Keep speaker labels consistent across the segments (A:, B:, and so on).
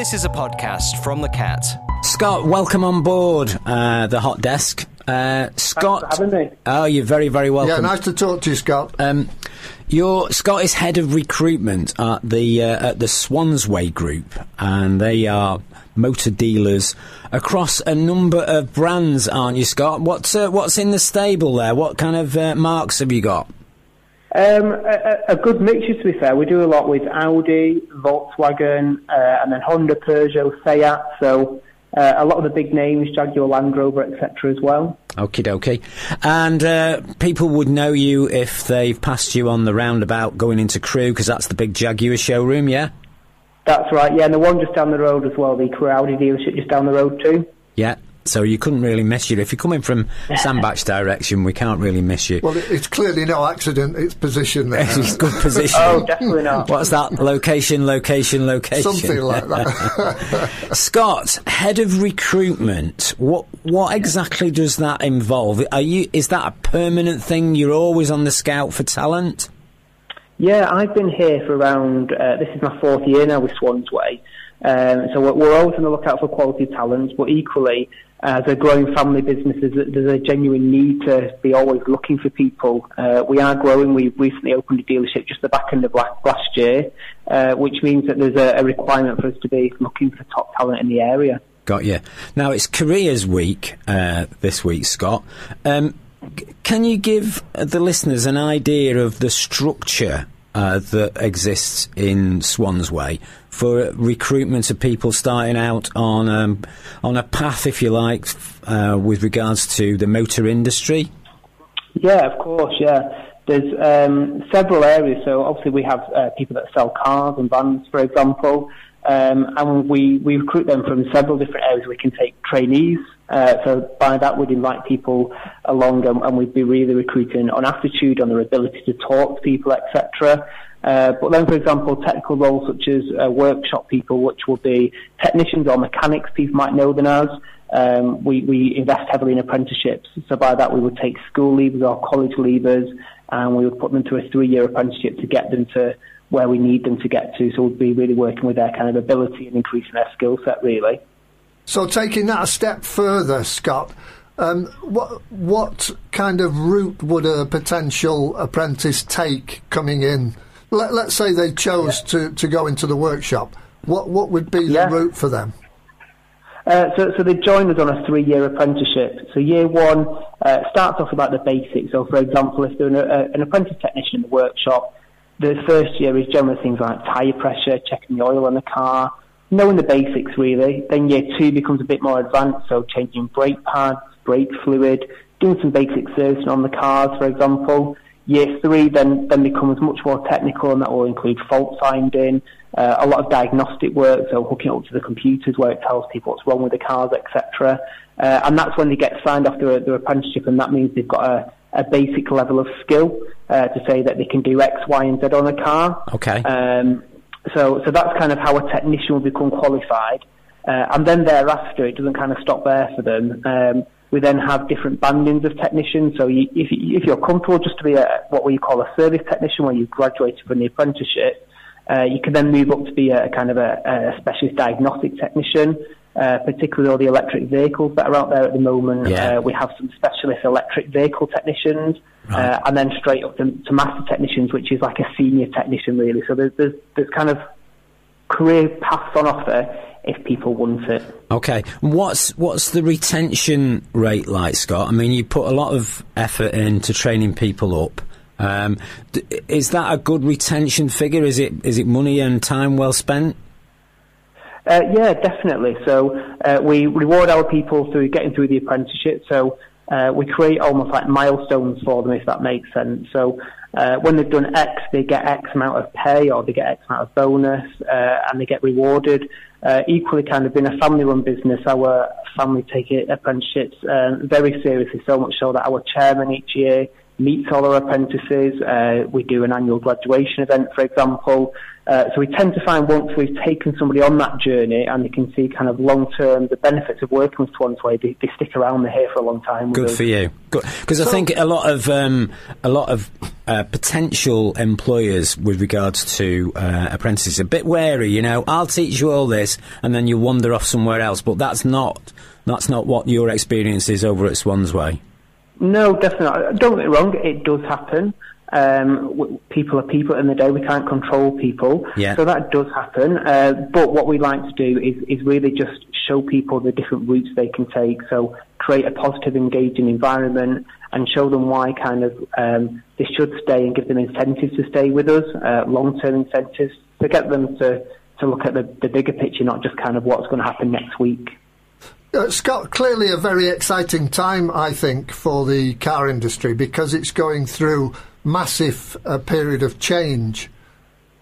A: This is a podcast from The Cat.
B: Scott, welcome on board uh, the hot desk. Uh, Scott,
C: for having me.
B: oh, you're very, very welcome.
D: Yeah, nice to talk to you, Scott.
B: Um, you're Scott is head of recruitment at the uh, at the Swansway Group, and they are motor dealers across a number of brands, aren't you, Scott? What's uh, what's in the stable there? What kind of uh, marques have you got?
C: Um, a, a good mixture, to be fair. We do a lot with Audi, Volkswagen, uh, and then Honda, Peugeot, Seat. So uh, a lot of the big names, Jaguar, Land Rover, etc. as well.
B: Okie dokie. And uh, people would know you if they've passed you on the roundabout going into Crewe, because that's the big Jaguar showroom, yeah?
C: That's right. Yeah, and the one just down the road as well, the Crewe Audi dealership just down the road too.
B: Yeah. So you couldn't really miss you. If you're coming from Sandbach direction, we can't really miss you.
D: Well, it's clearly no accident. It's position there.
B: It's good position.
C: Oh, definitely not.
B: What's that? Location, location, location.
D: Something like that.
B: Scott, head of recruitment. What what exactly does that involve? Are you is that a permanent thing? You're always on the scout for talent.
C: Yeah, I've been here for around, uh, this is my fourth year now with Swansway. Um, so we're, always on the lookout for quality talent, but equally, as a growing family business, there's a, genuine need to be always looking for people. Uh, we are growing. We recently opened a dealership just the back end of last, year, uh, which means that there's a, a requirement for us to be looking for top talent in the area.
B: Got you. Now it's Careers Week uh, this week, Scott. Um, can you give the listeners an idea of the structure uh, that exists in Swansway for recruitment of people starting out on um, on a path, if you like, uh, with regards to the motor industry?
C: Yeah, of course, yeah. There's um, several areas. So obviously we have uh, people that sell cars and vans, for example, um, and we, we recruit them from several different areas. We can take trainees. Uh, so by that we'd invite people along and, and we'd be really recruiting on aptitude, on their ability to talk to people, etc. Uh, but then, for example, technical roles such as uh, workshop people, which will be technicians or mechanics, people might know them as. Um, we, we invest heavily in apprenticeships. So by that, we would take school leavers or college leavers, and we would put them through a three-year apprenticeship to get them to where we need them to get to. So we'd be really working with their kind of ability and increasing their skill set, really.
D: So, taking that a step further, Scott, um, what what kind of route would a potential apprentice take coming in? Let, let's say they chose to, to go into the workshop. What what would be
C: Yeah.
D: the route for them?
C: Uh, so, so they join us on a three-year apprenticeship. So year one uh, starts off about the basics. So, for example, if they're an, uh, an apprentice technician in the workshop, the first year is generally things like tyre pressure, checking the oil in the car, knowing the basics really. Then year two becomes a bit more advanced, so changing brake pads, brake fluid, doing some basic servicing on the cars, for example. Year three then, then becomes much more technical and that will include fault finding, uh, a lot of diagnostic work, so hooking up to the computers where it tells people what's wrong with the cars, etc. Uh, and that's when they get signed off their, their apprenticeship and that means they've got a, a basic level of skill uh, to say that they can do X, Y and Z on a car.
B: Okay.
C: Um, so, so that's kind of how a technician will become qualified. Uh, and then thereafter, it doesn't kind of stop there for them. Um, we then have different bandings of technicians. So you, if, if you're comfortable just to be a, what we call a service technician, where you've graduated from the apprenticeship, uh, you can then move up to be a, kind of a, a specialist diagnostic technician, uh, particularly all the electric vehicles that are out there at the moment.
B: Yeah.
C: Uh, we have some specialist electric vehicle technicians,
B: Right.
C: uh, and then straight up to, to master technicians, which is like a senior technician really. So there's, there's, there's kind of career paths on offer if people want it.
B: Okay. What's what's the retention rate like, Scott? I mean, you put a lot of effort into training people up. Um, is that a good retention figure? Is it is it money and time well spent?
C: Uh, yeah, definitely. So uh, we reward our people through getting through the apprenticeship. So uh, we create almost like milestones for them, if that makes sense. So uh, when they've done X, they get X amount of pay or they get X amount of bonus, uh, and they get rewarded. Uh, equally, kind of being a family-run business, our family take it apprenticeships um, very seriously. So much so that our chairman each year meets all our apprentices. Uh, we do an annual graduation event, for example. Uh, so we tend to find once we've taken somebody on that journey and they can see kind of long term the benefits of working with Swansway, they, they stick around. They're here for a long time.
B: Good for you. Because so, I think a lot of um, a lot of uh, potential employers with regards to uh, apprentices are a bit wary. You know, I'll teach you all this, and then you wander off somewhere else. But that's not that's not what your experience is over at Swansway.
C: No, definitely. Don't get me wrong. It does happen. Um, people are people in the day. We can't control people.
B: Yeah.
C: So that does happen. Uh, but what we like to do is, is really just show people the different routes they can take. So create a positive, engaging environment and show them why kind of um, they should stay and give them incentives to stay with us, uh, long-term incentives to get them to, to look at the, the bigger picture, not just kind of what's going to happen next week.
D: Uh, Scott, clearly a very exciting time, I think, for the car industry because it's going through massive uh, period of change.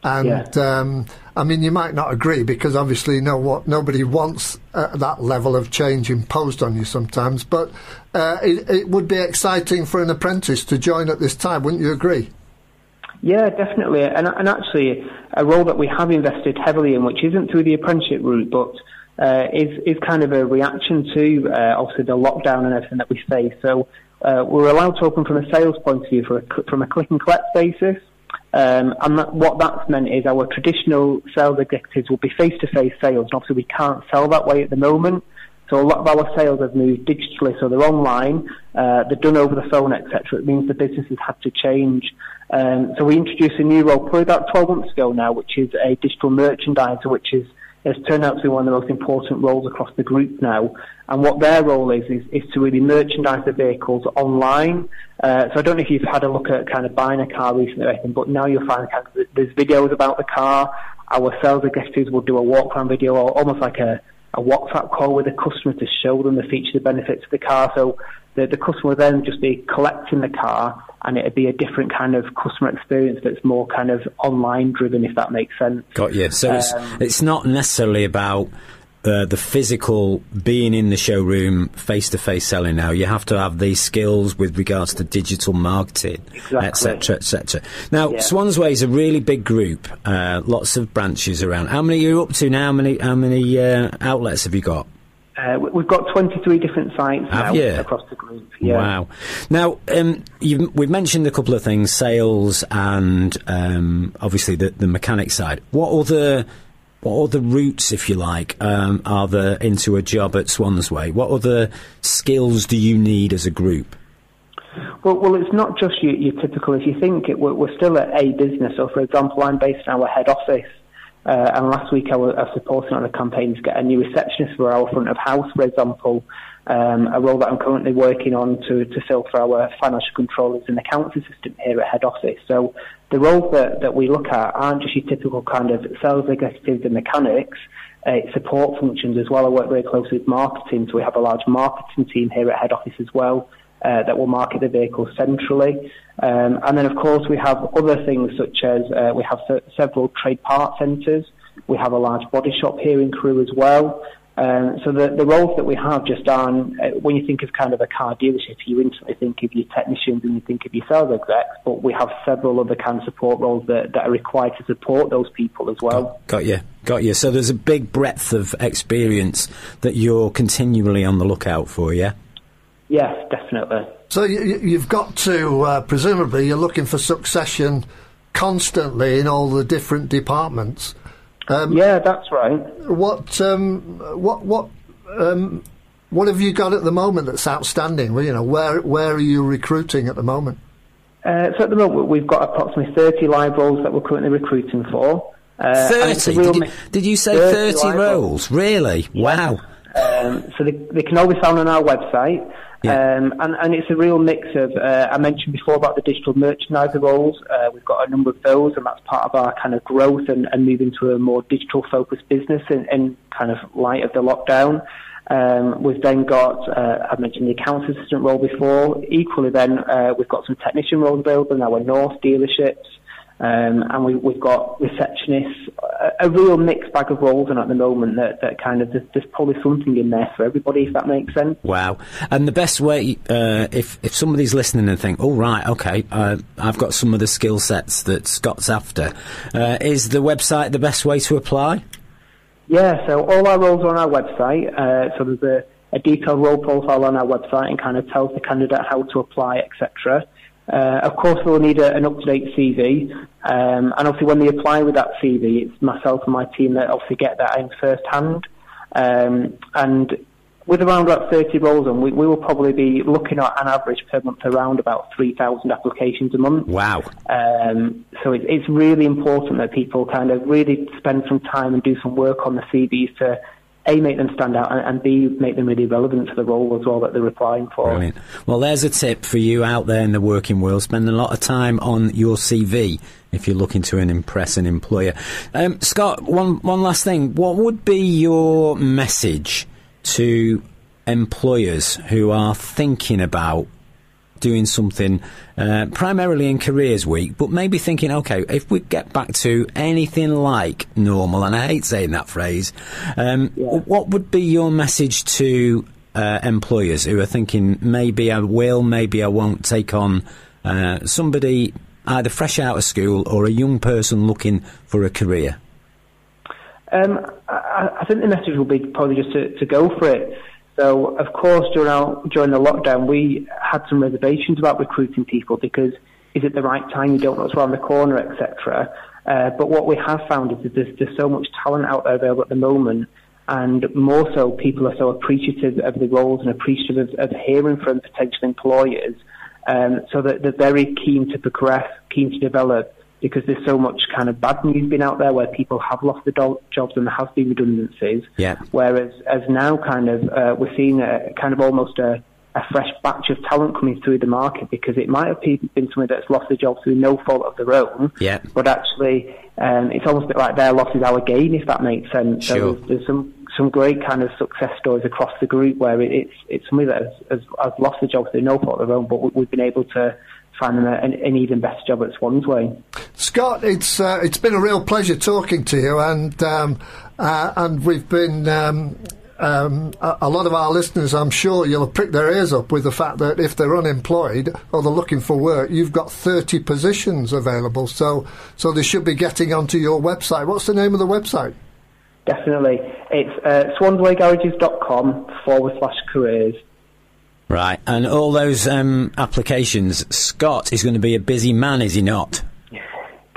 D: And yeah. um, I mean, you might not agree because obviously, you know what, nobody wants uh, that level of change imposed on you sometimes. But uh, it, it, would be exciting for an apprentice to join at this time, wouldn't you agree?
C: Yeah, definitely. And, and actually, a role that we have invested heavily in, which isn't through the apprenticeship route, but uh, is is kind of a reaction to uh, obviously the lockdown and everything that we face. So uh, we're allowed to open from a sales point of view for a, from a click and collect basis. Um, and that, what that's meant is our traditional sales executives will be face-to-face sales, and obviously we can't sell that way at the moment. So a lot of our sales have moved digitally, so they're online, uh, they're done over the phone, etc. It means the businesses have to change. Um, so we introduced a new role probably about 12 months ago now, which is a digital merchandiser, which is has turned out to be one of the most important roles across the group now. And what their role is, is, is to really merchandise the vehicles online. Uh, so I don't know if you've had a look at kind of buying a car recently or anything, but now you'll find kind of, there's videos about the car. Our sales executives will do a walk around video or almost like a, a WhatsApp call with the customer to show them the features and benefits of the car. So the, the customer would then just be collecting the car and it'd be a different kind of customer experience that's more kind of online driven, if that makes sense.
B: Got you. So um, it's, it's not necessarily about uh, the physical being in the showroom, face to face selling now. You have to have these skills with regards to digital marketing, etc., etc. Now, yeah. Swansway is a really big group, uh, lots of branches around. How many are you up to now? How many, how many uh, outlets have you got?
C: Uh, we've got 23 different sites now across the group. Yeah.
B: Wow. Now, um, we've mentioned a couple of things, sales and um, obviously the, the mechanic side. What other what other routes, if you like, um, are there into a job at Swansway? What other skills do you need as a group?
C: Well, well, it's not just your, your typical. If you think it, we're, we're still at a business. So, for example, I'm based in our head office uh, and last week I was, I was supporting on a campaign to get a new receptionist for our front of house, for example, um, a role that I'm currently working on to, to fill for our financial controllers and accounts assistant here at head office. So the roles that, that we look at aren't just your typical kind of sales executives and mechanics, uh, support functions as well. I work very closely with marketing, so we have a large marketing team here at head office as well uh, that will market the vehicle centrally. Um, and then, of course, we have other things such as uh, we have several trade part centres. We have a large body shop here in Crewe as well. Um, so the, the roles that we have just aren't, uh, when you think of kind of a car dealership, you instantly think of your technicians and you think of your sales execs, but we have several other kind of support roles that, that are required to support those people as well.
B: Got, got you, got you. So there's a big breadth of experience that you're continually on the lookout for, yeah?
C: Yes, definitely.
D: So you, have got to, uh, presumably, you're looking for succession constantly in all the different departments.
C: Um, yeah, that's right.
D: What, um, what, what, um, what have you got at the moment that's outstanding? Well, you know, where, where are you recruiting at the moment?
C: Uh, so at the moment, we've got approximately 30 live roles that we're currently recruiting for.
B: Uh, 30? Did you, did you, say 30, 30 roles? Really?
C: Yeah. Wow. Um, so they, they, can all be found on our website. Yeah. Um, and, and it's a real mix of, uh, I mentioned before about the digital merchandiser roles. Uh, we've got a number of those, and that's part of our kind of growth and, and moving to a more digital focused business in, in kind of light of the lockdown. Um, we've then got, uh, I mentioned the accounts assistant role before. Equally, then uh, we've got some technician roles available in our North dealerships. Um, and we, we've got receptionists, a, a, real mixed bag of roles and at the moment that, that kind of, there's, there's, probably something in there for everybody, if that makes sense.
B: Wow. And the best way, uh, if, if somebody's listening and think, oh, right, okay, uh, I've got some of the skill sets that Scott's after, uh, is the website the best way to apply?
C: Yeah, so all our roles are on our website. Uh, so there's a, a detailed role profile on our website and kind of tells the candidate how to apply, etc. Uh, of course, they'll need a, an up-to-date CV, um, and obviously when they apply with that CV, it's myself and my team that obviously get that in first hand. Um, and with around about 30 roles on, we, we, will probably be looking at an average per month around about 3,000 applications a month.
B: Wow.
C: Um, so it, it's really important that people kind of really spend some time and do some work on the CVs to a, make them stand out, and, and, B, make them really relevant to the role as well that they're applying for.
B: Brilliant. Well, there's a tip for you out there in the working world. Spend a lot of time on your CV if you're looking to impress an employer. Um, Scott, one, one last thing. What would be your message to employers who are thinking about doing something uh, primarily in careers week, but maybe thinking, okay, if we get back to anything like normal, and I hate saying that phrase, um, yeah. what would be your message to uh, employers who are thinking maybe I will, maybe I won't take on uh, somebody either fresh out of school or a young person looking for a career?
C: Um, I, I, think the message will be probably just to, to go for it. So, of course, during, our, during the lockdown, we had some reservations about recruiting people because is it the right time? You don't know what's around the corner, etc. Uh, but what we have found is that there's, there's so much talent out there available at the moment, and more so, people are so appreciative of the roles and appreciative of, of hearing from potential employers, um, so that they're very keen to progress, keen to develop, because there's so much kind of bad news been out there where people have lost their do- jobs and there have been redundancies.
B: Yeah.
C: Whereas as now kind of uh, we're seeing a kind of almost a, a fresh batch of talent coming through the market because it might have been somebody that's lost their job through no fault of their own.
B: Yeah.
C: But actually, um, it's almost a bit like their loss is our gain, if that makes sense.
B: Sure.
C: So there's, there's some some great kind of success stories across the group where it, it's it's somebody that has, has, has lost their job through no fault of their own, but we've been able to find them an, an, even better job at Swansway.
D: Scott, it's uh, it's been a real pleasure talking to you, and um, uh, and we've been. Um, um, a, a, lot of our listeners, I'm sure, you'll have pricked their ears up with the fact that if they're unemployed or they're looking for work, you've got 30 positions available. So, so they should be getting onto your website. What's the name of the website?
C: Definitely, it's uh, swanswaygarages.com forward slash careers.
B: Right, and all those um, applications, Scott is going to be a busy man, is he not?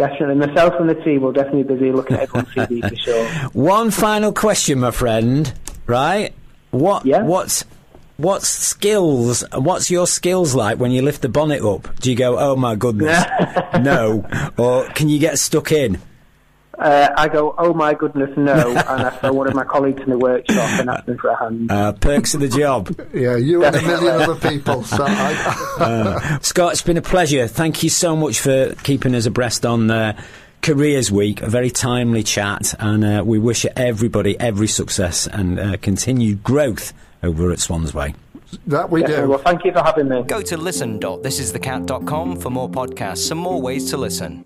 C: Definitely. Myself and the team will definitely be busy looking at everyone's CV for sure.
B: One final question, my friend. Right? What?
C: Yeah?
B: What's what skills? What's your skills like when you lift the bonnet up? Do you go, "Oh my goodness"? no, or can you get stuck in?
C: Uh, I go, oh my goodness, no, and I throw one of my colleagues in the workshop and ask them for a hand.
B: Uh, perks of the job.
D: yeah, you and a million other people. So I...
B: uh, Scott, it's been a pleasure. Thank you so much for keeping us abreast on uh, Careers Week. A very timely chat, and uh, we wish everybody every success and uh, continued growth over at Swansway.
D: That we do.
C: Well, thank you for having me.
A: Go to listen.thisisthecat.com for more podcasts and more ways to listen.